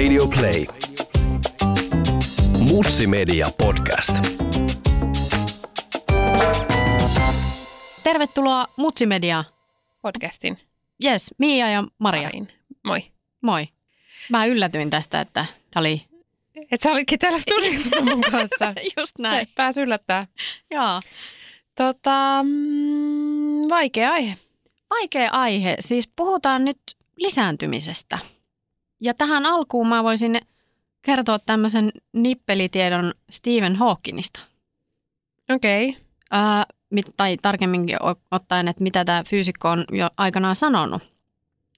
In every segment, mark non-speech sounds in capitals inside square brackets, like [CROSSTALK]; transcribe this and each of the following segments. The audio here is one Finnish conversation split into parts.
Radio Play. Mutsi Media Podcast. Tervetuloa Mutsimedia. podcastin Yes, Mia ja Maria. pariin. Moi. Moi. Mä yllätyin tästä, että tää oli Et sä olitkin täällä studiossa mun kanssa. [LAUGHS] just Se pääsi yllättää. Joo. Tota, mm, vaikea aihe. Vaikea aihe. Siis puhutaan nyt lisääntymisestä. Ja tähän alkuun mä voisin kertoa tämmöisen nippelitiedon Stephen Hawkingista. Okei. Okay. Mit- tai tarkemminkin ottaen, että mitä tämä fyysikko on jo aikanaan sanonut.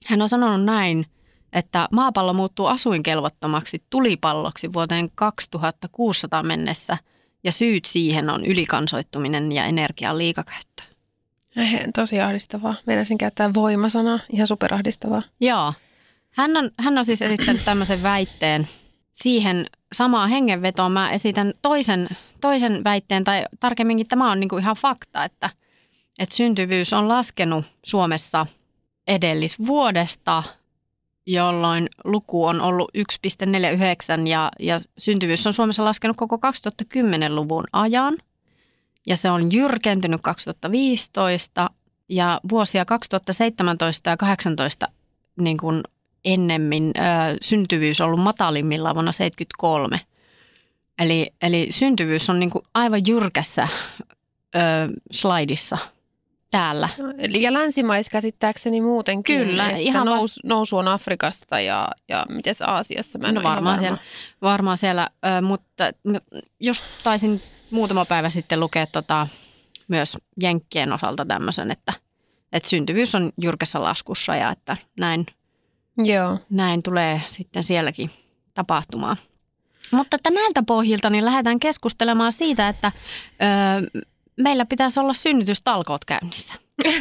Hän on sanonut näin, että maapallo muuttuu asuinkelvottomaksi tulipalloksi vuoteen 2600 mennessä ja syyt siihen on ylikansoittuminen ja energian liikakäyttö. Tosi ahdistavaa. Meinasin käyttää voimasanaa. Ihan superahdistavaa. Joo. Hän on, hän on siis esittänyt tämmöisen väitteen. Siihen samaan hengenvetoon mä esitän toisen, toisen väitteen, tai tarkemminkin tämä on niinku ihan fakta, että, että syntyvyys on laskenut Suomessa edellisvuodesta, jolloin luku on ollut 1,49 ja, ja syntyvyys on Suomessa laskenut koko 2010-luvun ajan. Ja se on jyrkentynyt 2015 ja vuosia 2017 ja 2018 niin kuin ennemmin ö, syntyvyys on ollut matalimmillaan vuonna 73. Eli, eli syntyvyys on niin kuin aivan jyrkässä ö, slaidissa täällä. Eli ja länsimais käsittääkseni muutenkin. Kyllä, ihan nous, nousu on Afrikasta ja, ja miten Aasiassa. Mä en No varmaan varma. siellä, varmaan siellä ö, mutta just taisin muutama päivä sitten lukea tota, myös Jenkkien osalta tämmöisen, että, että syntyvyys on jyrkässä laskussa ja että näin, Joo. näin tulee sitten sielläkin tapahtumaan. Mutta että näiltä pohjilta niin lähdetään keskustelemaan siitä, että ö, meillä pitäisi olla synnytystalkoot käynnissä. [LAUGHS]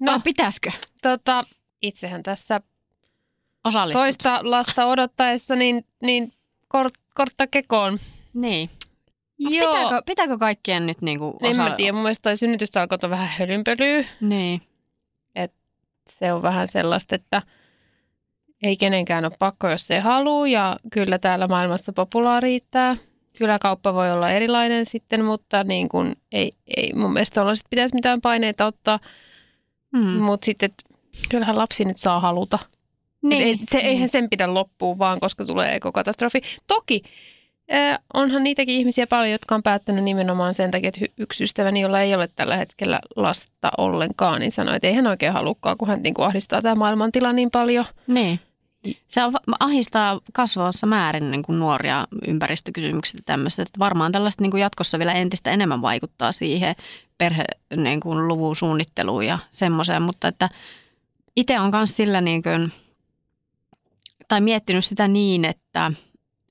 No, No, pitäisikö tota, itsehän tässä osallistut? toista lasta odottaessa, niin, niin kort, kortta kekoon. Niin. No, Joo. pitääkö, pitääkö kaikkien nyt niinku En osa- mä tiedä, mun mielestä toi synnytystalkoot on vähän hölynpölyä. Niin. Se on vähän sellaista, että ei kenenkään ole pakko, jos ei halua. Ja kyllä täällä maailmassa populaa riittää. Kyläkauppa voi olla erilainen sitten, mutta niin kun ei, ei mun mielestä olla sit pitäisi mitään paineita ottaa. Mm. Mutta sitten, kyllähän lapsi nyt saa haluta. Niin. Et ei, se, eihän sen pidä loppua vaan, koska tulee ekokatastrofi. Toki äh, onhan niitäkin ihmisiä paljon, jotka on päättänyt nimenomaan sen takia, että yksi ystäväni, jolla ei ole tällä hetkellä lasta ollenkaan, niin sanoi, että ei hän oikein halukkaan, kun hän niin kuin ahdistaa tämä maailmantila niin paljon. Niin. Se on, ahistaa kasvavassa määrin niin kuin nuoria ympäristökysymykset ja tämmöiset. Että varmaan tällaista niin kuin jatkossa vielä entistä enemmän vaikuttaa siihen perhe niin suunnitteluun ja semmoiseen. Mutta että itse on myös sillä niin kuin, tai miettinyt sitä niin, että,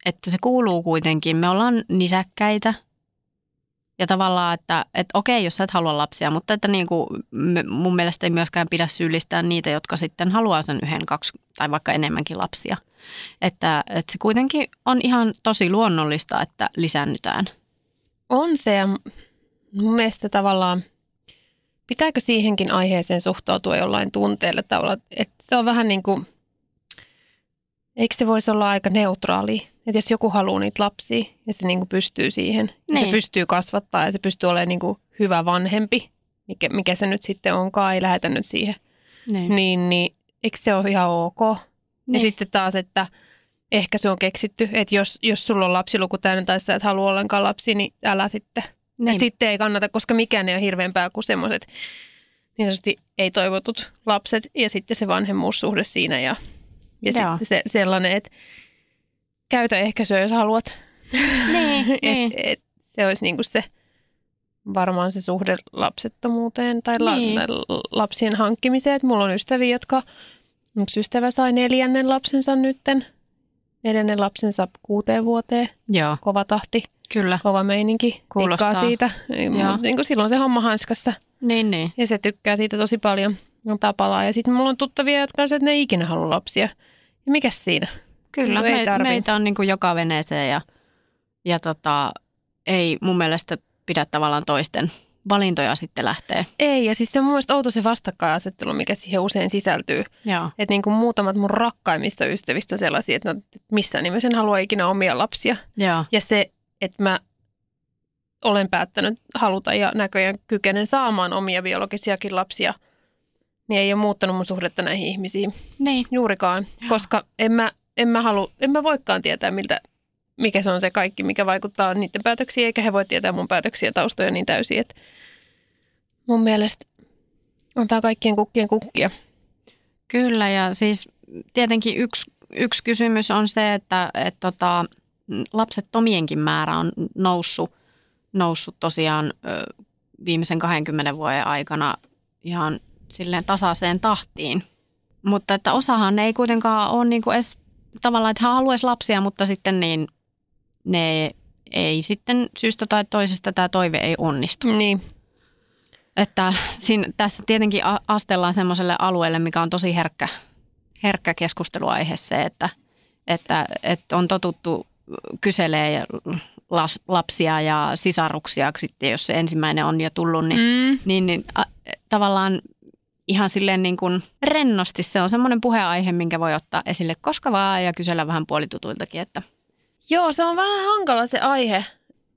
että se kuuluu kuitenkin. Me ollaan nisäkkäitä ja tavallaan, että, että okei, jos sä et halua lapsia, mutta että niin kuin, mun mielestä ei myöskään pidä syyllistää niitä, jotka sitten haluaa sen yhden, kaksi tai vaikka enemmänkin lapsia. Että, että se kuitenkin on ihan tosi luonnollista, että lisännytään. On se ja mun mielestä tavallaan, pitääkö siihenkin aiheeseen suhtautua jollain tunteella tavalla, että se on vähän niin kuin, eikö se voisi olla aika neutraali, että jos joku haluaa niitä lapsia ja se niin kuin pystyy siihen, ja Niin. se pystyy kasvattaa ja se pystyy olemaan niin kuin hyvä vanhempi, mikä, mikä se nyt sitten onkaan, ei lähetä nyt siihen, Niin. niin, niin eikö se ole ihan ok? Ja Niin. sitten taas, että ehkä se on keksitty, että jos, jos sulla on lapsiluku täynnä tai sä et halua ollenkaan lapsia, niin älä sitten. niin. Et sitten ei kannata, koska mikään ei ole hirveämpää kuin semmoiset niin sanotusti ei-toivotut lapset ja sitten se vanhemmuussuhde siinä ja, ja Joo. sitten se, sellainen, että käytä ehkäisyä, jos haluat. [LAUGHS] Niin, [LAUGHS] niin. et, et, se olisi niinku se varmaan se suhde lapsettomuuteen tai, la, Niin. lapsien hankkimiseen. Et mulla on ystäviä, jotka, yksi ystävä sai neljännen lapsensa nytten, neljännen lapsensa kuuteen vuoteen, Joo, kova tahti, kyllä. kova meininki, Kuulostaa. tikkaa siitä. Joo. Niin kuin silloin se homma hanskassa Niin, niin. ja se tykkää siitä tosi paljon. On tapalaa. Ja sitten mulla on tuttavia, jotka on se, että ne ei ikinä halua lapsia. Ja mikäs siinä? Kyllä, me, tarvi. meitä on niin kuin joka veneeseen ja, ja tota, ei mun mielestä pidä tavallaan toisten valintoja sitten lähtee. Ei, ja siis se on mun mielestä outo se vastakkainasettelu, mikä siihen usein sisältyy. Että niin kuin muutamat mun rakkaimmista ystävistä on sellaisia, että no, missään nimessä en halua ikinä omia lapsia. Joo. Ja se, että mä olen päättänyt haluta ja näköjään kykenen saamaan omia biologisiakin lapsia, niin ei ole muuttanut mun suhdetta näihin ihmisiin Niin. juurikaan, Joo. koska en mä, en mä, halu, en mä voikaan tietää, miltä, mikä se on se kaikki, mikä vaikuttaa niiden päätöksiin, eikä he voi tietää mun päätöksiä ja taustoja niin täysin, että mun mielestä on tää kaikkien kukkien kukkia. Kyllä ja siis tietenkin yksi, yksi kysymys on se, että et tota, lapsettomienkin määrä on noussut, noussut tosiaan ö, viimeisen 20 vuoden aikana ihan silleen tasaiseen tahtiin. Mutta että osahan ei kuitenkaan ole niinku edes tavallaan, että hän haluaisi lapsia, mutta sitten niin ne ei sitten syystä tai toisesta tämä toive ei onnistu. Niin, Että siinä, tässä tietenkin astellaan semmoiselle alueelle, mikä on tosi herkkä, herkkä keskusteluaihe se, että, että, että on totuttu kyselee las, lapsia ja sisaruksia, sitten jos se ensimmäinen on jo tullut, niin, mm. niin, niin a, tavallaan ihan silleen niin kuin rennosti se on semmoinen puheaihe, minkä voi ottaa esille koska vaan ja kysellä vähän puolitutuiltakin, että Joo, se on vähän hankala se aihe.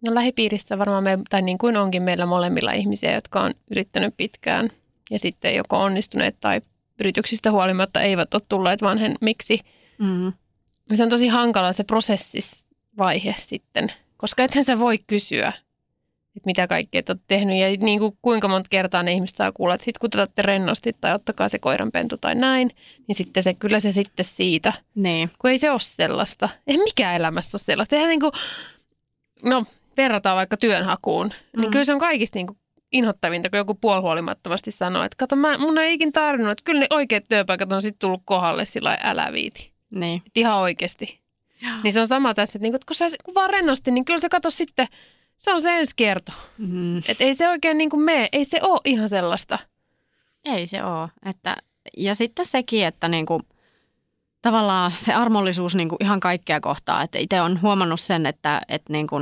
No lähipiirissä varmaan me, tai niin kuin onkin meillä molemmilla ihmisiä, jotka on yrittänyt pitkään ja sitten joko onnistuneet tai yrityksistä huolimatta eivät ole tulleet vanhemmiksi. mm, Se on tosi hankala se prosessivaihe sitten, koska ethän sä voi kysyä, että mitä kaikkea et oot tehnyt ja niin kuin kuinka monta kertaa ne ihmiset saa kuulla, että sit kun te olette rennosti tai ottakaa se koiranpentu tai näin, niin sitten se, kyllä se sitten siitä niin, kun ei se ole sellaista. Eihän mikään elämässä ole sellaista. Eihän niin kuin, no verrataan vaikka työnhakuun, niin Mm. kyllä se on kaikista niin kuin inhottavinta, kun joku puolihuolimattomasti sanoo, että kato, mä, mun ei ikin tarvinnut, että kyllä ne oikeat työpaikat on sitten tullut kohdalle sillä älä viiti. niin. Et ihan oikeasti. Niin se on sama tässä, että, niin kuin, että kun sä kun vaan rennosti, niin kyllä se kato sitten, se on se ensi kerto. Mm. Että ei se oikein niin kuin mene, ei se ole ihan sellaista. Ei se ole. Että, ja sitten sekin, että niinku, tavallaan se armollisuus niinku ihan kaikkea kohtaa. Että itse on huomannut sen, että, että niinku,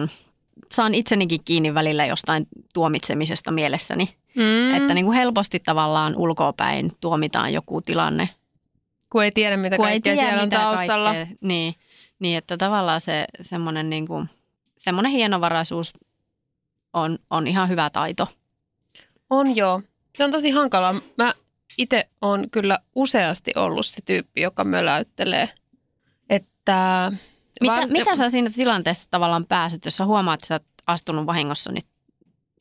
saan itsenikin kiinni välillä jostain tuomitsemisesta mielessäni. Mm. Että niinku helposti tavallaan ulkoapäin tuomitaan joku tilanne. kun ei tiedä, mitä kun kaikkea tiedä, siellä on mitä taustalla. Kaikkea, niin, niin, että tavallaan se semmoinen niinku, semmoinen hienovaraisuus on, on ihan hyvä taito. On joo. Se on tosi hankalaa. Mä itse on kyllä useasti ollut se tyyppi, joka möläyttelee. Että Mitä, Var- mitä sä siinä tilanteessa tavallaan pääset, jos sä huomaat, että sä oot astunut vahingossa nyt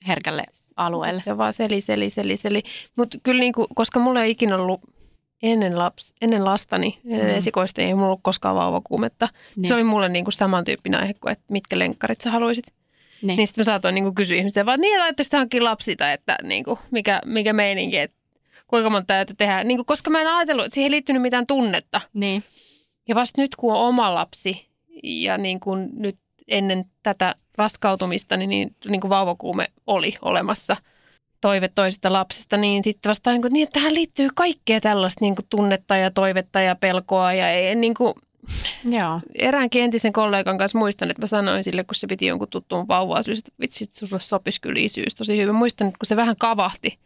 herkälle alueelle? Se vaan seli, seli, seli, seli. Mutta kyllä niinku, koska mulla ei ikinä ollut ennen, laps, ennen lastani, ennen mm. esikoista, ei mulla ollut koskaan vauvakuumetta. Niin. Se oli mulle niinku samantyyppinen aihe kuin, että mitkä lenkkarit sä haluaisit. Niin. Niin sitten mä saatoin niinku kysyä ihmisiä, vaan niin, että se onkin lapsi tai että niinku, mikä, mikä meininki, että kuinka monta täytyy tehdä. Niinku, koska mä en ajatellut, että siihen ei liittynyt mitään tunnetta. Niin. Ja vasta nyt, kun on oma lapsi ja niin kuin nyt ennen tätä raskautumista, niin, niin, niin kuin vauvakuume oli olemassa toive toisesta lapsesta, niin sitten vasta niin, kuin, niin että tähän liittyy kaikkea tällaista niin kuin tunnetta ja toivetta ja pelkoa. Ja ei, niin kuin, [LAUGHS] Joo. eräänkin entisen kollegan kanssa muistan, että mä sanoin sille, kun se piti jonkun tuttuun vauvaa, sille, että vitsi, että sulle sopisi kyllä isyys tosi hyvin. Muistan, että kun se vähän kavahti,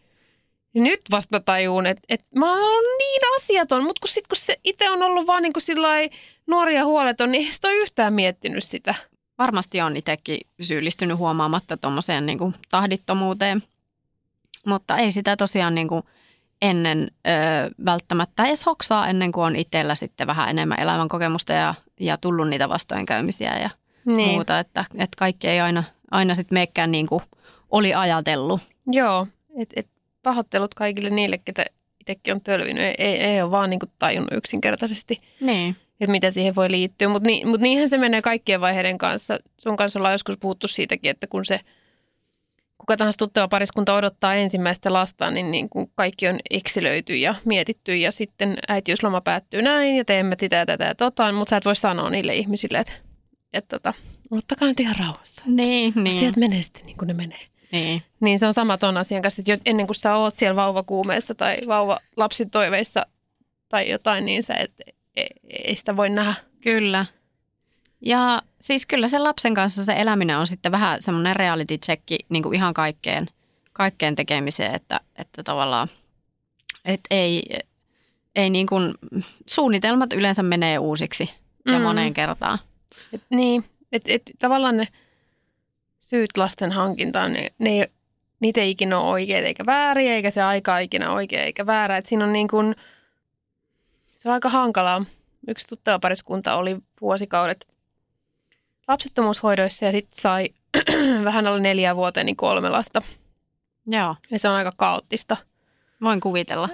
niin nyt vasta mä tajuun, että, että mä oon niin asiaton, mutta kun, sit, kun se itse on ollut vaan niin kuin sillai nuori ja huoleton, niin ei sitä ole yhtään miettinyt sitä. Varmasti on itsekin syyllistynyt huomaamatta tuommoiseen niin tahdittomuuteen, mutta ei sitä tosiaan niin kuin ennen ö, välttämättä edes hoksaa ennen kuin on itsellä sitten vähän enemmän elämänkokemusta ja, ja tullut niitä vastoinkäymisiä ja Niin. muuta, että, että kaikki ei aina, aina sitten meekään niin kuin oli ajatellut. Joo, et, et pahoittelut kaikille niille, ketä itsekin on tölvinyt. Ei, ei, ei ole vaan niin kuin tajunnut yksinkertaisesti, Niin. että mitä siihen voi liittyä. Mutta ni, mut niinhän se menee kaikkien vaiheiden kanssa. Sun kanssa ollaan joskus puhuttu siitäkin, että kun se kuka tahansa tuttava pariskunta odottaa ensimmäistä lasta, niin, niin kun kaikki on yksilöity ja mietitty ja sitten äitiysloma päättyy näin ja teemme sitä ja tätä ja tota, mutta sä et voi sanoa niille ihmisille, että, että tota, ottakaa nyt ihan rauhassa. Niin, niin. Asiat menee sitten niin kuin ne menee. niin. Niin se on sama ton asian kanssa, että ennen kuin sä oot siellä vauvakuumeessa tai vauva lapsin toiveissa tai jotain, niin sä et, ei, ei sitä voi nähdä. Kyllä. Ja siis kyllä sen lapsen kanssa se eläminen on sitten vähän semmoinen reality checki niin kuin ihan kaikkeen, kaikkeen tekemiseen, että, että tavallaan että ei, ei niin kuin, suunnitelmat yleensä menee uusiksi ja Mm. moneen kertaan. Et, niin, että et, tavallaan ne syyt lasten hankintaan, ne, ne ei, niitä ei ikinä ole oikeita eikä vääriä, eikä se aika ikinä oikea eikä väärä. Et siinä on niin kuin, se on aika hankalaa. Yksi tuttava pariskunta oli vuosikaudet lapsettomuushoidoissa ja sitten sai [CLEARS THROAT] vähän alle neljä vuoteen niin kolme lasta. Joo, Ja se on aika kaoottista. voin kuvitella.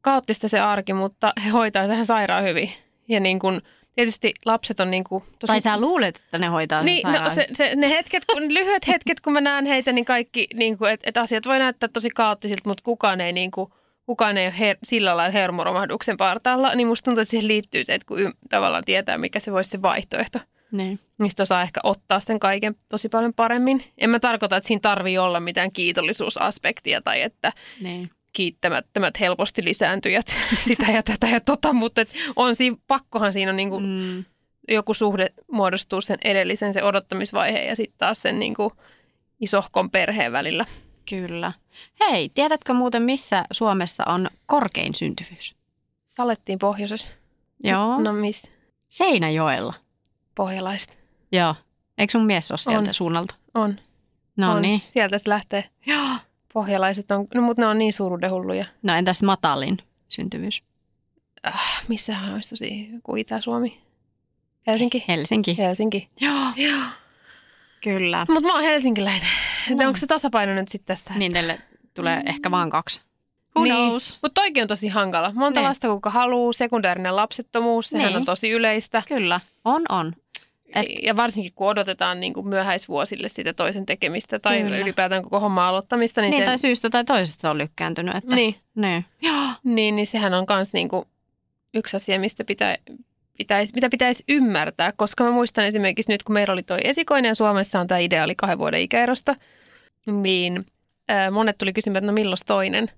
Kaoottista se arki, mutta he hoitaa sen sairaan hyvin. Ja niin kuin, tietysti lapset on niin kuin tosi Tai sä luulet, että ne hoitaa sen Niin, no sairaan. se, se, ne hetket, kun, lyhyet hetket, kun mä näen heitä, niin kaikki, niin kuin, että et asiat voi näyttää tosi kaoottisilta, mutta kukaan ei, niin kuin, kukaan ei ole her, sillä lailla hermoromahduksen partaalla. Niin musta tuntuu, että siihen liittyy se, että kun y, tavallaan tietää, mikä se voisi se vaihtoehto. Niin. Mistä osaa ehkä ottaa sen kaiken tosi paljon paremmin. En mä tarkoita, että siinä tarvii olla mitään kiitollisuusaspektia tai että Niin. kiittämättömät helposti lisääntyjät [LAUGHS] sitä ja tätä ja tota, mutta et on siinä, pakkohan siinä on niin kuin Mm. joku suhde muodostuu sen edellisen, se odottamisvaiheen ja sitten taas sen niin kuin isohkon perheen välillä. Kyllä. Hei, tiedätkö muuten, missä Suomessa on korkein syntyvyys? Salettiin pohjoisessa. Joo. No missä? Seinäjoella. Pohjalaista. Joo. Eikö sun mies ole sieltä On. suunnalta? On. No on. niin. Sieltä se lähtee. Joo. Pohjalaiset on, no mutta ne on niin surudehulluja. No entäs matalin syntyvyys? Äh, missähän olisi tosi joku Itä-Suomi? Helsinki? Helsinki. Helsinki. Joo. Joo. Kyllä. Mutta mä oon helsinkiläinen. No. Onko se tasapaino nyt sitten tässä? Niin teille tulee ehkä vaan kaksi. Who Niin. knows? Mutta toikin on tosi hankala. Monta Niin. lasta kuka haluaa, sekundäärinen lapsettomuus, sehän Niin. on tosi yleistä. Kyllä. On, on. Et- Ja varsinkin kun odotetaan niin kuin myöhäisvuosille sitä toisen tekemistä tai Kyllä. ylipäätään koko homma aloittamista, niin, Niin, se, tai syystä tai toisesta se on lykkääntynyt. Että, niin, niin. [GASPS] Niin, niin sehän on myös niin kuin yksi asia, mistä pitää, pitäisi, mitä pitäisi ymmärtää. Koska mä muistan esimerkiksi nyt, kun meillä oli toi esikoinen ja Suomessa on tämä ideaali kahden vuoden ikäerosta, niin ää, monet tuli kysymään, että no milloin toinen.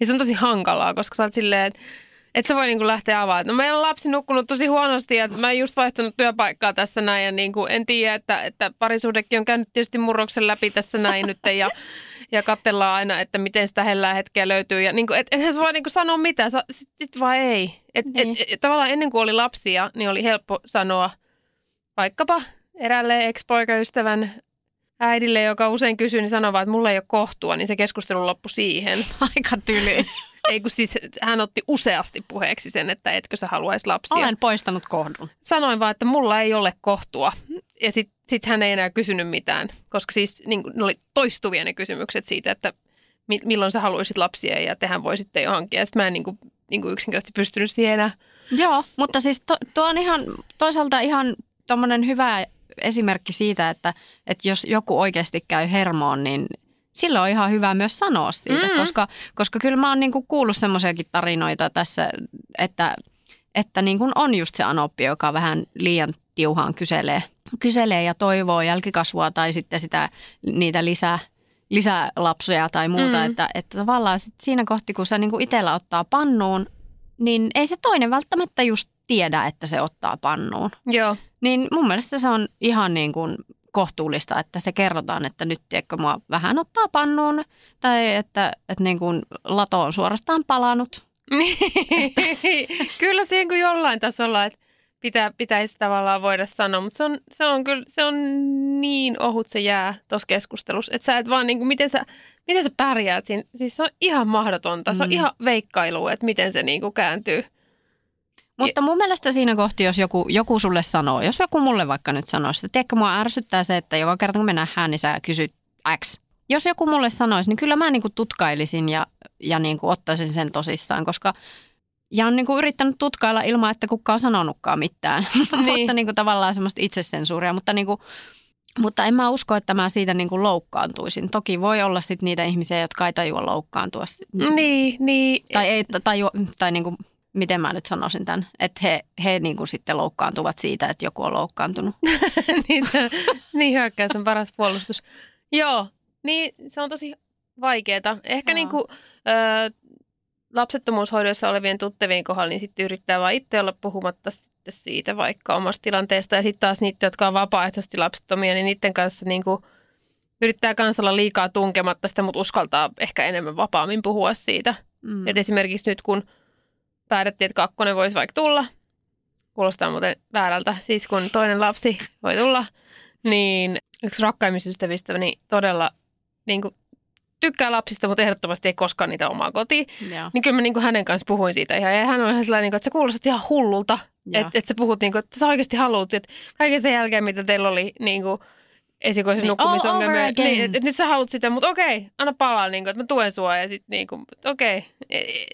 Ja se on tosi hankalaa, koska sä oot silleen, että et sä voi niinku lähteä avaamaan. No meillä on lapsi nukkunut tosi huonosti ja mä en just vaihtunut työpaikkaa tässä näin ja niinku, en tiedä, että, että parisuhdekin on käynyt tietysti murroksen läpi tässä näin nyt ja, ja katsellaan aina, että miten sitä hellää hetkeä löytyy. Ja niinku, et, ethän sä voi niinku sanoa mitään, sitten sit vaan ei. Et, Niin. et, et, tavallaan ennen kuin oli lapsia, niin oli helppo sanoa vaikkapa eräälle ex-poikaystävän äidille, joka usein kysyy, niin sanoo vaan, että mulla ei ole kohtua, niin se keskustelu loppui siihen. Aika tyly. Ei kun siis hän otti useasti puheeksi sen, että etkö sä haluaisi lapsia. Olen poistanut kohdun. Sanoin vaan, että mulla ei ole kohtua. Ja sitten sit hän ei enää kysynyt mitään, koska siis niin, ne oli toistuvia ne kysymykset siitä, että mi- milloin sä haluaisit lapsia ja tehän voisitte jo hankkia. Ja sitten mä en niin kuin, niin kuin yksinkertaisesti pystynyt siihen enää. Joo, mutta siis to, tuo on ihan toisaalta ihan tommonen hyvä esimerkki siitä, että, että jos joku oikeasti käy hermoon, niin silloin on ihan hyvä myös sanoa siitä, Mm. koska, koska kyllä mä oon niinku kuullut semmoisiakin tarinoita tässä, että, että niinku on just se anoppi, joka vähän liian tiuhaan kyselee, kyselee ja toivoo jälkikasvua tai sitten sitä, niitä lisää, lisälapsoja tai muuta, Mm. että, että tavallaan sit siinä kohti, kun se niinku itsellä ottaa pannuun, niin ei se toinen välttämättä just tiedä, että se ottaa pannuun. Joo. Niin mun mielestä se on ihan niin kuin kohtuullista, että se kerrotaan, että nyt tiedätkö, mua vähän ottaa pannuun tai että, että niin kuin lato on suorastaan palannut. [LAUGHS] kyllä siihen kuin jollain tasolla, että pitää, pitäisi tavallaan voida sanoa, mutta se on, se on kyllä se on niin ohut se jää tuossa keskustelussa, että sä et vaan niin kuin, miten sä, miten sä pärjäät siinä. Siis se on ihan mahdotonta, se on Mm. ihan veikkailu, että miten se niin kuin kääntyy. Mutta mun mielestä siinä kohti, jos joku, joku sulle sanoo, jos joku mulle vaikka nyt sanoisi, että tiedätkö, mua ärsyttää se, että joka kerta kun me nähdään, niin sä kysyt X. Jos joku mulle sanoisi, niin kyllä mä niin kuin tutkailisin ja, ja niin kuin ottaisin sen tosissaan, koska ja on niin kuin yrittänyt tutkailla ilman, että kukaan on sanonutkaan mitään. [LAUGHS] Niin. mutta niin kuin tavallaan semmoista itsesensuuria, mutta, niin kuin, mutta en mä usko, että mä siitä niin kuin loukkaantuisin. Toki voi olla sit niitä ihmisiä, jotka ei tajua loukkaantua. Niin, niin. Tai, ei, tajua, tai niin kuin, miten mä nyt sanoisin tämän, että he, he niin kuin sitten loukkaantuvat siitä, että joku on loukkaantunut. [LAUGHS] niin, se, niin hyökkäys on paras puolustus. Joo, niin se on tosi vaikeaa. Ehkä Joo. niin kuin, ö, lapsettomuushoidossa olevien tuttavien kohdalla, niin sitten yrittää vaan itse olla puhumatta sitten siitä vaikka omasta tilanteesta. Ja sitten taas niitä, jotka on vapaaehtoisesti lapsettomia, niin niiden kanssa niin kuin yrittää kansalla liikaa tunkematta sitä, mutta uskaltaa ehkä enemmän vapaammin puhua siitä. Mm. Et esimerkiksi nyt kun päätettiin, että kakkonen voisi vaikka tulla, kuulostaa muuten väärältä, siis kun toinen lapsi voi tulla, niin yksi rakkaimmista ystävistä niin todella niin kuin, tykkää lapsista, mutta ehdottomasti ei koskaan niitä omaa kotiin. Joo. Niin kyllä mä niin kuin hänen kanssa puhuin siitä ihan. Ja hän oli ihan sellainen, niin että sä kuulostat ihan hullulta. Että et sä puhut, niin kuin, että sä oikeasti haluat. Että kaiken sen jälkeen, mitä teillä oli niin kuin, esikoisen Niin, nukkumisongelmia. all over again. Niin, että et nyt sä haluat sitä, mutta okei, anna palaa, niin kuin, että mä tuen sua. Ja sitten niin kuin, okei,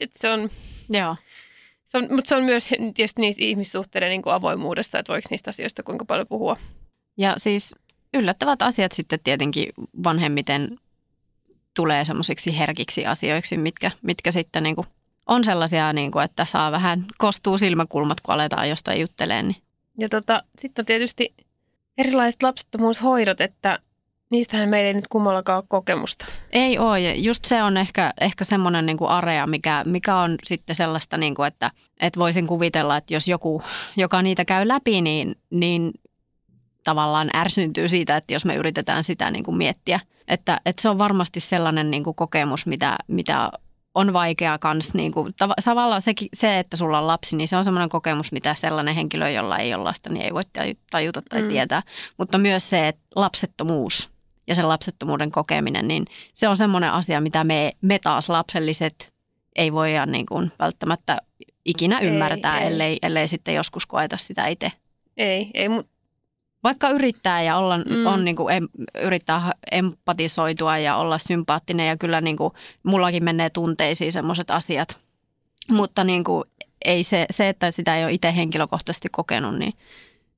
että se on, Joo. Se on, mutta se on myös [LAUGHS] tietysti niissä ihmissuhteiden niin kuin avoimuudessa, että voiko niistä asioista kuinka paljon puhua. Ja siis yllättävät asiat sitten tietenkin vanhemmiten tulee semmoisiksi herkiksi asioiksi, mitkä, mitkä sitten niin kuin on sellaisia, niin kuin, että saa vähän kostuu silmäkulmat, kun aletaan jostain juttelemaan. Niin. Ja tota, sitten on tietysti erilaiset lapsettomuushoidot, että niistähän meillä ei nyt kummallakaan ole kokemusta. Ei ole. Ja just se on ehkä, ehkä semmoinen niin kuin area, mikä, mikä on sitten sellaista, niin kuin, että, että voisin kuvitella, että jos joku, joka niitä käy läpi, niin, niin tavallaan ärsyntyy siitä, että jos me yritetään sitä niin kuin miettiä. Että, että se on varmasti sellainen niin kuin kokemus, mitä, mitä on vaikea kans, niin kuin, tav- tavallaan se, se, että sulla on lapsi, niin se on semmoinen kokemus, mitä sellainen henkilö, jolla ei ole lasta, niin ei voi taju- tajuta tai Mm. tietää. Mutta myös se, että lapsettomuus ja sen lapsettomuuden kokeminen, niin se on semmoinen asia, mitä me, me taas lapselliset ei voida niin kuin välttämättä ikinä Ei, ymmärtää, ei. ellei, ellei sitten joskus koeta sitä itse. Ei, ei, mutta Vaikka yrittää ja olla, Mm. on niin kuin em, yrittää empatisoitua ja olla sympaattinen ja kyllä niin kuin, mullakin menee tunteisiin semmoiset asiat. Mutta niin kuin, ei se, se, että sitä ei ole itse henkilökohtaisesti kokenut, niin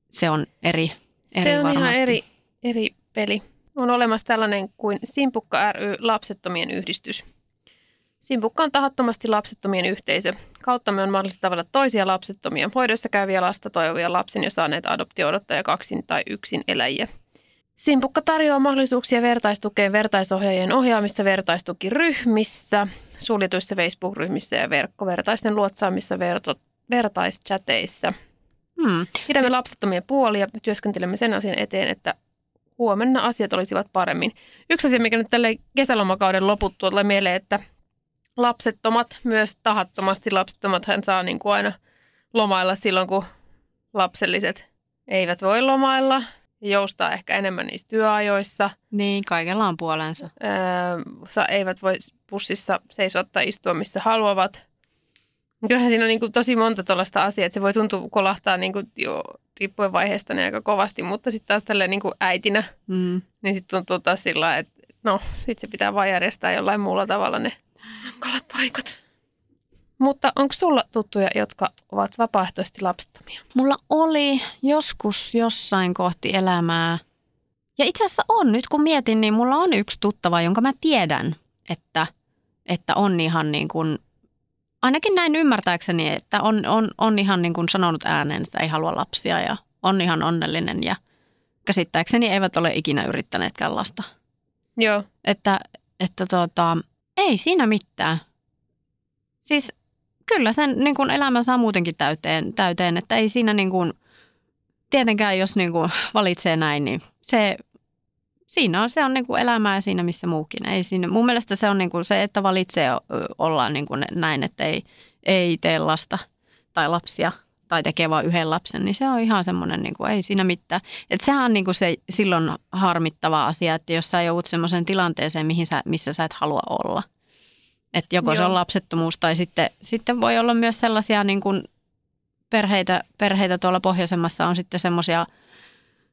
se on eri, eri se on varmasti. ihan eri, eri peli. On olemassa tällainen kuin Simpukka ry, lapsettomien yhdistys. Simpukka on tahattomasti lapsettomien yhteisö. Kauttamme on mahdollista tavata toisia lapsettomia, hoidossa käyviä lasta toivovia lapsen jo saaneet adoptio-odottajia kaksin tai yksin eläjiä. Simpukka tarjoaa mahdollisuuksia vertaistukeen vertaisohjaajien ohjaamissa vertaistukiryhmissä, suljetuissa Facebook-ryhmissä ja verkkovertaisten luotsaamissa verta- vertaischateissa. Hmm. Pidämme lapsettomia puolia ja työskentelemme sen asian eteen, että huomenna asiat olisivat paremmin. Yksi asia, mikä nyt tälle kesälomakauden loputtua tulee mieleen, että lapsettomat, myös tahattomasti lapsettomat, hän saa niin kuin aina lomailla silloin, kun lapselliset eivät voi lomailla. Joustaa ehkä enemmän niissä työajoissa. Niin, kaikella on puolensa. Öö, eivät voi bussissa seisoa tai istua missä haluavat. Kyllähän siinä on niin kuin tosi monta tuollaista asiaa, että se voi tuntua kolahtaa niin kuin, jo, riippuen vaiheesta niin aika kovasti, mutta sitten taas tälleen niin kuin äitinä, Mm. niin sitten tuntuu taas sillä että no, sitten se pitää vaan järjestää jollain muulla tavalla ne hankalat paikat. Mutta onko sulla tuttuja, jotka ovat vapaaehtoisesti lapsettomia? Mulla oli joskus jossain kohti elämää. Ja itse asiassa on, nyt kun mietin, niin mulla on yksi tuttava, jonka mä tiedän, että, että on ihan niin kuin, ainakin näin ymmärtääkseni, että on, on, on ihan niin kuin sanonut ääneen, että ei halua lapsia ja on ihan onnellinen ja käsittääkseni eivät ole ikinä yrittäneetkään lasta. Joo, Että, että tota, ei siinä mitään. Siis kyllä sen niin kuin elämä saa muutenkin täyteen, täyteen, että ei siinä niin kuin, tietenkään jos niin kuin valitsee näin, niin se, siinä on, se on niin kuin elämää siinä missä muukin. Ei siinä, mun mielestä se on niin kuin se, että valitsee olla niin kuin näin, että ei, ei tee lasta tai lapsia tai tekee vain yhden lapsen, niin se on ihan semmoinen, niin kuin, ei siinä mitään. Että sehän on niin kuin se silloin harmittava asia, että jos sä joudut semmoiseen tilanteeseen, mihin sä, missä sä et halua olla. Että joko Joo. se on lapsettomuus tai sitten, sitten voi olla myös sellaisia niin kuin perheitä, perheitä tuolla pohjoisemmassa on sitten semmoisia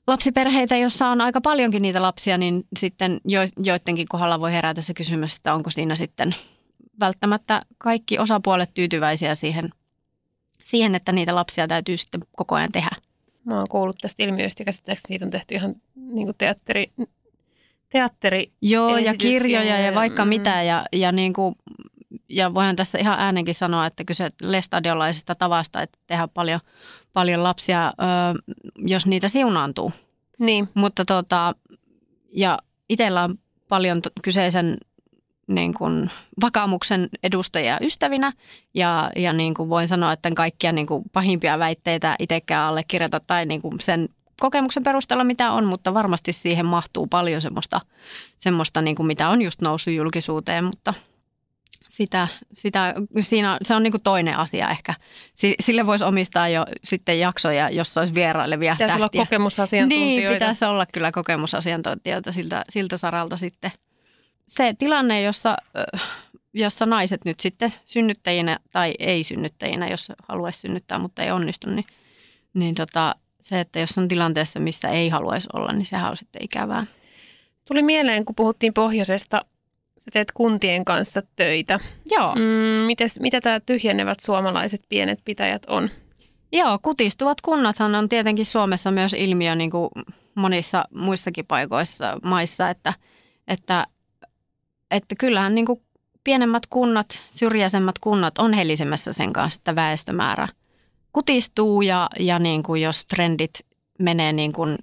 lapsiperheitä, jossa on aika paljonkin niitä lapsia, niin sitten jo, joidenkin kohdalla voi herätä se kysymys, että onko siinä sitten välttämättä kaikki osapuolet tyytyväisiä siihen, siihen että niitä lapsia täytyy sitten koko ajan tehdä. mä oon kuullut tästä ilmiöstä ja käsittääkseni siitä on tehty ihan niin kuin teatteri, teatteri Joo, ja kirjoja ja vaikka mm. mitä. Ja, ja, niin kuin, ja voihan tässä ihan äänenkin sanoa, että kyse lestadiolaisesta tavasta, että tehdä paljon, paljon lapsia, ö, jos niitä siunaantuu. Niin, Mutta tota, ja itsellä on paljon t- kyseisen niin kuin, vakaumuksen edustajia ystävinä. Ja, ja niin kuin voin sanoa, että en kaikkia niin kuin pahimpia väitteitä itsekään allekirjoita tai niin kuin sen kokemuksen perusteella mitä on, mutta varmasti siihen mahtuu paljon semmoista, semmoista niin kuin mitä on just noussut julkisuuteen, mutta sitä, sitä, siinä, se on niin kuin toinen asia ehkä. Sille voisi omistaa jo sitten jaksoja, jos olisi vierailevia pitäisi tähtiä. olla kokemusasiantuntijoita. Niin, pitäisi olla kyllä kokemusasiantuntijoita siltä, siltä saralta sitten. Se tilanne, jossa, jossa naiset nyt sitten synnyttäjinä tai ei synnyttäjinä, jos haluaisi synnyttää, mutta ei onnistu, niin, niin tota, se, että jos on tilanteessa, missä ei haluaisi olla, niin sehän on sitten ikävää. Tuli mieleen, kun puhuttiin pohjoisesta, sä teet kuntien kanssa töitä. Joo. Mm, mites, mitä tämä tyhjenevät suomalaiset pienet pitäjät on? Joo, kutistuvat kunnathan on tietenkin Suomessa myös ilmiö niin kuin monissa muissakin paikoissa, maissa, että, että, että kyllähän niin kuin pienemmät kunnat, syrjäisemmät kunnat on helisemässä sen kanssa, että väestömäärä kutistuu ja, ja niin kuin jos trendit menee niin kuin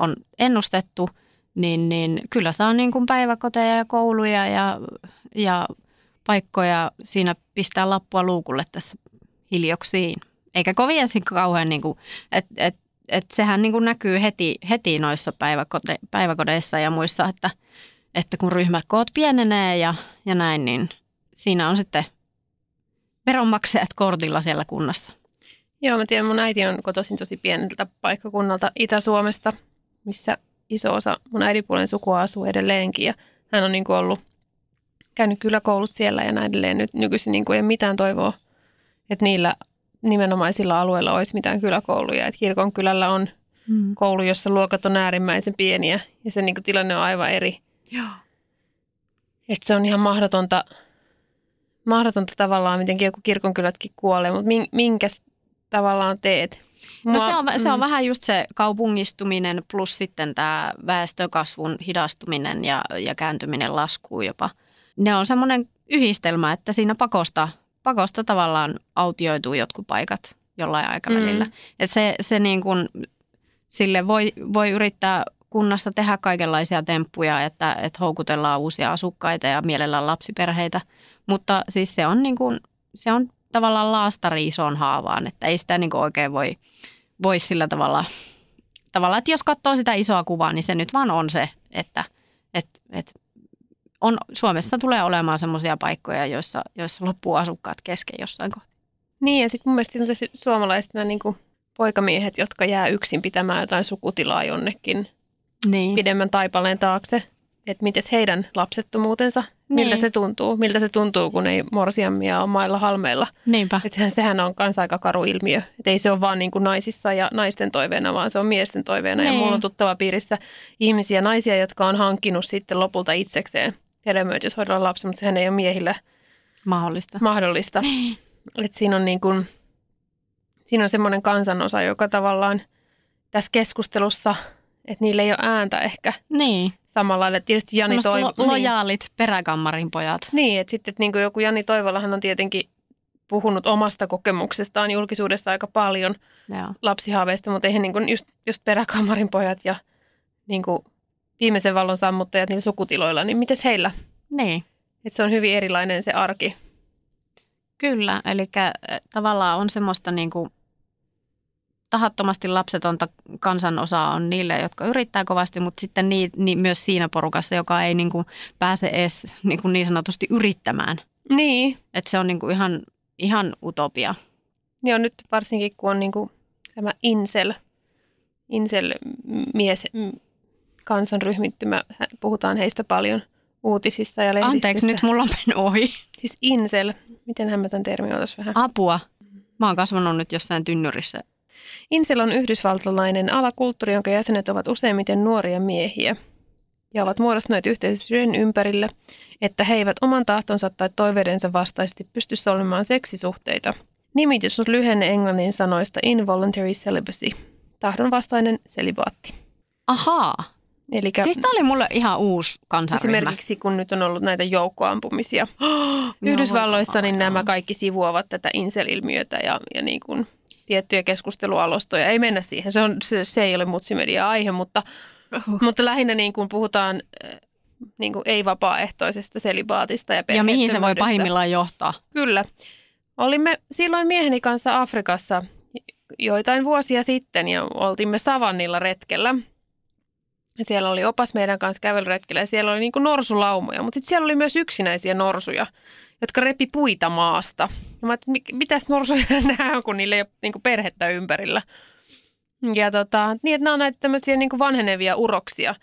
on ennustettu, niin, niin kyllä saa niin kuin päiväkoteja ja kouluja ja, ja paikkoja siinä pistää lappua luukulle tässä hiljoksiin. Eikä kovin ensin kauhean, niin että et, et sehän niin kuin näkyy heti, heti noissa päiväkode, päiväkodeissa ja muissa, että, että kun ryhmäkoot pienenee ja, ja näin, niin siinä on sitten veronmaksajat kortilla siellä kunnassa. Joo, mä tiedän, mun äiti on kotoisin tosi pieneltä paikkakunnalta Itä-Suomesta, missä iso osa mun äidipuolen sukua asuu edelleenkin ja hän on niin kuin ollut käynyt kyllä koulut siellä ja näin edelleen. Nyt nykyisin niin kuin ei mitään toivoa, että niillä nimenomaisilla alueilla olisi mitään kyläkouluja. Että kirkon kylällä on mm. koulu, jossa luokat on äärimmäisen pieniä ja se niin kuin tilanne on aivan eri. Joo. Että se on ihan mahdotonta, mahdotonta tavallaan, miten joku kirkonkylätkin kuolee, mutta minkäs tavallaan teet? Mua, no se on, se on mm. vähän just se kaupungistuminen plus sitten tämä väestökasvun hidastuminen ja, ja kääntyminen laskuun jopa. Ne on semmoinen yhdistelmä, että siinä pakosta, pakosta tavallaan autioituu jotkut paikat jollain aikavälillä. Mm. Et se, se niin kuin, sille voi, voi yrittää kunnasta tehdä kaikenlaisia temppuja, että, että houkutellaan uusia asukkaita ja mielellään lapsiperheitä. Mutta siis se on, niin kuin, se on tavallaan laastari isoon haavaan, että ei sitä niin oikein voi, voi sillä tavalla, tavalla, että jos katsoo sitä isoa kuvaa, niin se nyt vaan on se, että et, et on, Suomessa tulee olemaan sellaisia paikkoja, joissa, joissa loppuu asukkaat kesken jossain kohtaa. Niin ja sitten mun mielestä suomalaiset nämä niin poikamiehet, jotka jää yksin pitämään jotain sukutilaa jonnekin niin. pidemmän taipaleen taakse – että miten heidän lapsettomuutensa, niin. miltä se tuntuu, miltä se tuntuu, kun ei morsiammia ole mailla halmeilla. Niinpä. Että sehän on myös aika karu ilmiö. Että ei se ole vaan niin kuin naisissa ja naisten toiveena, vaan se on miesten toiveena. Niin. Ja mulla on tuttava piirissä ihmisiä, naisia, jotka on hankkinut sitten lopulta itsekseen hedelmöityshoidolla lapsi, mutta sehän ei ole miehillä mahdollista. mahdollista. Niin. Että siinä on niin kuin, siinä on semmoinen kansanosa, joka tavallaan tässä keskustelussa, että niillä ei ole ääntä ehkä. Niin samalla lailla. Tietysti Jani Toivo... Lo- niin. lojaalit niin. peräkammarin pojat. Niin, että sitten että niin kuin joku Jani Toivolahan on tietenkin puhunut omasta kokemuksestaan julkisuudessa aika paljon Joo. lapsihaaveista, mutta eihän niin kuin just, just peräkammarin pojat ja niin kuin viimeisen vallon sammuttajat niillä sukutiloilla, niin miten heillä? Niin. Että se on hyvin erilainen se arki. Kyllä, eli tavallaan on semmoista niin kuin tahattomasti lapsetonta kansanosaa on niille, jotka yrittää kovasti, mutta sitten niin, niin myös siinä porukassa, joka ei niin kuin pääse edes niin, kuin niin sanotusti yrittämään. Niin. Että se on niin kuin ihan, ihan utopia. Joo, nyt varsinkin kun on niin kuin tämä incel, incel mies kansanryhmittymä, puhutaan heistä paljon uutisissa ja lehdistissä. Anteeksi, nyt mulla on mennyt ohi. Siis incel, miten mä tämän termin vähän? Apua. Mä oon kasvanut nyt jossain tynnyrissä Insel on yhdysvaltalainen alakulttuuri, jonka jäsenet ovat useimmiten nuoria miehiä ja ovat muodostuneet yhteisöjen ympärille, että he eivät oman tahtonsa tai toiveidensa vastaisesti pysty solmimaan seksisuhteita. Nimitys on lyhenne englannin sanoista involuntary celibacy, tahdonvastainen selibaatti. Ahaa. Elikkä, siis tämä oli mulle ihan uusi kansanryhmä. Esimerkiksi kun nyt on ollut näitä joukkoampumisia [GASPS] Yhdysvalloissa, niin nämä kaikki sivuavat tätä incel-ilmiötä ja, ja niin kuin tiettyjä keskustelualostoja. Ei mennä siihen, se, on, se, se ei ole mutsimedia-aihe, mutta, uh. mutta lähinnä niin kuin puhutaan äh, niin kuin ei-vapaaehtoisesta selibaatista ja Ja mihin se voi pahimmillaan johtaa. Kyllä. Olimme silloin mieheni kanssa Afrikassa joitain vuosia sitten ja oltimme Savannilla retkellä. Ja siellä oli opas meidän kanssa kävelyretkellä ja siellä oli niin kuin norsulaumoja, mutta sitten siellä oli myös yksinäisiä norsuja, jotka repi puita maasta. Ja mä että mitäs norsuja [LAUGHS] nämä on, kun niillä ei ole niin kuin perhettä ympärillä. Ja tota, niin, että nämä on näitä tämmöisiä niin kuin vanhenevia uroksia,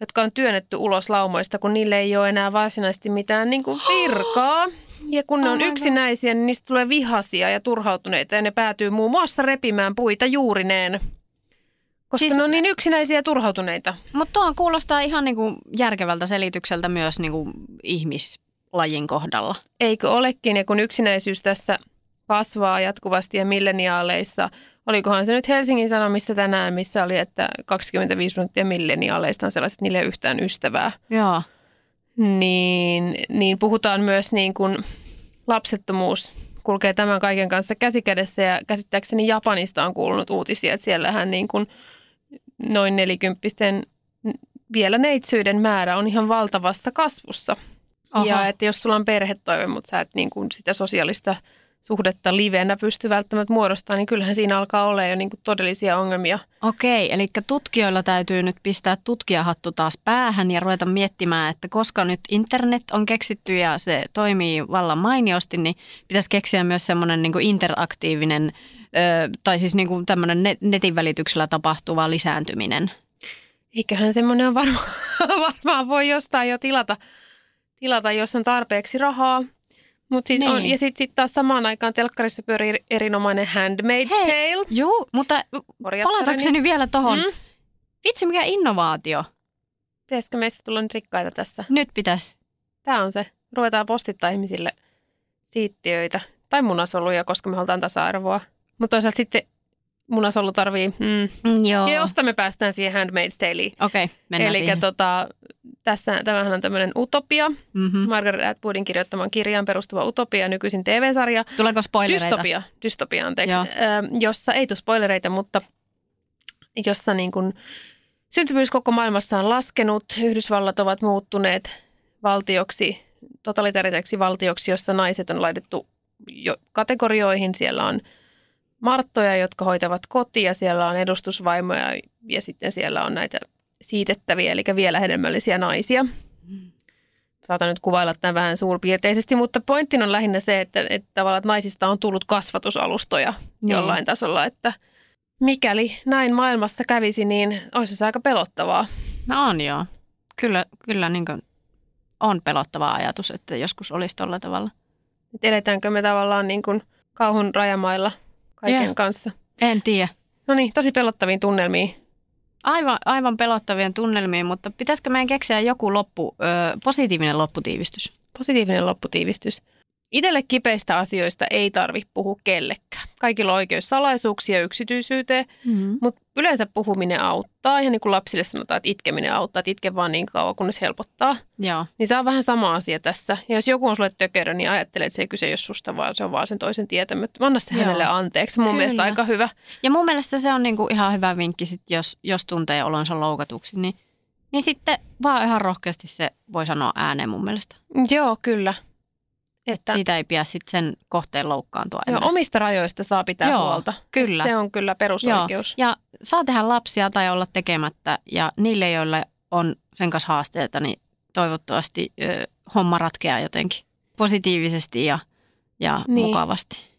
jotka on työnnetty ulos laumoista, kun niille ei ole enää varsinaisesti mitään niin kuin [GASPS] virkaa. Ja kun ne Oh on yksinäisiä, niin niistä tulee vihasia ja turhautuneita ja ne päätyy muun muassa repimään puita juurineen. Koska Siis- ne on niin yksinäisiä ja turhautuneita. Mutta tuo kuulostaa ihan niinku järkevältä selitykseltä myös niinku ihmislajin kohdalla. Eikö olekin? Ja kun yksinäisyys tässä kasvaa jatkuvasti ja milleniaaleissa, olikohan se nyt Helsingin Sanomissa tänään, missä oli, että 25 prosenttia milleniaaleista on sellaiset, että niillä ei ole yhtään ystävää. Joo. Niin, niin puhutaan myös niin kuin lapsettomuus kulkee tämän kaiken kanssa käsikädessä ja käsittääkseni Japanista on kuulunut uutisia, että siellähän niin kuin noin nelikymppisten vielä neitsyyden määrä on ihan valtavassa kasvussa. Oho. Ja että jos sulla on perhetoive, mutta sä et niin kuin sitä sosiaalista suhdetta livenä pysty välttämättä muodostaa, niin kyllähän siinä alkaa olla jo niin kuin todellisia ongelmia. Okei, eli tutkijoilla täytyy nyt pistää tutkijahattu taas päähän ja ruveta miettimään, että koska nyt internet on keksitty ja se toimii vallan mainiosti, niin pitäisi keksiä myös semmoinen niin interaktiivinen ö, tai siis niin kuin tämmöinen net- netin välityksellä tapahtuva lisääntyminen. Eiköhän semmoinen on varmaan, [LAUGHS] varmaan voi jostain jo tilata, tilata, jos on tarpeeksi rahaa. Mut siis Niin. on, ja sitten sit taas samaan aikaan telkkarissa pyörii erinomainen Handmaid's Hei. Tale. Joo, mutta palatakseni vielä tuohon. Mm. Mm. Vitsi, mikä innovaatio. Pitäisikö meistä tulla nyt rikkaita tässä? Nyt pitäisi. Tämä on se. Ruvetaan postittaa ihmisille siittiöitä tai munasoluja, koska me halutaan tasa-arvoa. Mutta toisaalta sitten munasolu tarvii... Mm. Joo. Ja josta me päästään siihen Handmaid's Taleen. Okei, mennään Eli tota, tässä, tämähän on tämmöinen utopia. mm-hmm. Margaret Atwoodin kirjoittaman kirjaan perustuva utopia, nykyisin TV-sarja. Tuleeko spoilereita? Dystopia, dystopia anteeksi, Joo. ö, jossa ei tule spoilereita, mutta jossa niin kuin syntyvyys koko maailmassa on laskenut. Yhdysvallat ovat muuttuneet valtioksi, totalitaariseksi valtioksi, jossa naiset on laitettu jo kategorioihin. Siellä on marttoja, jotka hoitavat kotia, siellä on edustusvaimoja ja sitten siellä on näitä siitettäviä, eli vielä hedelmällisiä naisia. Saatan nyt kuvailla tämän vähän suurpiirteisesti, mutta pointtina on lähinnä se, että, että tavallaan että naisista on tullut kasvatusalustoja Niin. jollain tasolla, että mikäli näin maailmassa kävisi, niin olisi se aika pelottavaa. No on joo. Kyllä, kyllä niin kuin on pelottava ajatus, että joskus olisi tuolla tavalla. Että eletäänkö me tavallaan niin kuin kauhun rajamailla kaiken Joo. kanssa. En tiedä. No niin, tosi pelottaviin tunnelmiin. Aivan, aivan pelottavien tunnelmiin, mutta pitäisikö meidän keksiä joku loppu, ö, positiivinen lopputiivistys? Positiivinen lopputiivistys. Itelle kipeistä asioista ei tarvi puhua kellekään. Kaikilla on oikeus salaisuuksia ja yksityisyyteen, Mm-hmm. mutta yleensä puhuminen auttaa. Ja niin kuin lapsille sanotaan, että itkeminen auttaa, että itke vaan niin kauan, kunnes helpottaa. Joo, Niin se on vähän sama asia tässä. Ja jos joku on sulle tökerö, niin ajattele, että se ei kyse ole susta, vaan se on vaan sen toisen tietämättä. Anna se Joo. hänelle anteeksi. Mun Kyllä. mielestä aika hyvä. ja mun mielestä se on niinku ihan hyvä vinkki, sit jos, jos tuntee olonsa loukatuksi, niin, niin sitten vaan ihan rohkeasti se voi sanoa ääneen mun mielestä. Joo, kyllä. Että, Siitä ei pidä sitten sen kohteen loukkaantua joo, enää. omista rajoista saa pitää Joo, huolta. kyllä. Se on kyllä perusoikeus. Ja saa tehdä lapsia tai olla tekemättä. Ja niille, joille on sen kanssa haasteita, niin toivottavasti ö, homma ratkeaa jotenkin positiivisesti ja, ja Niin. mukavasti.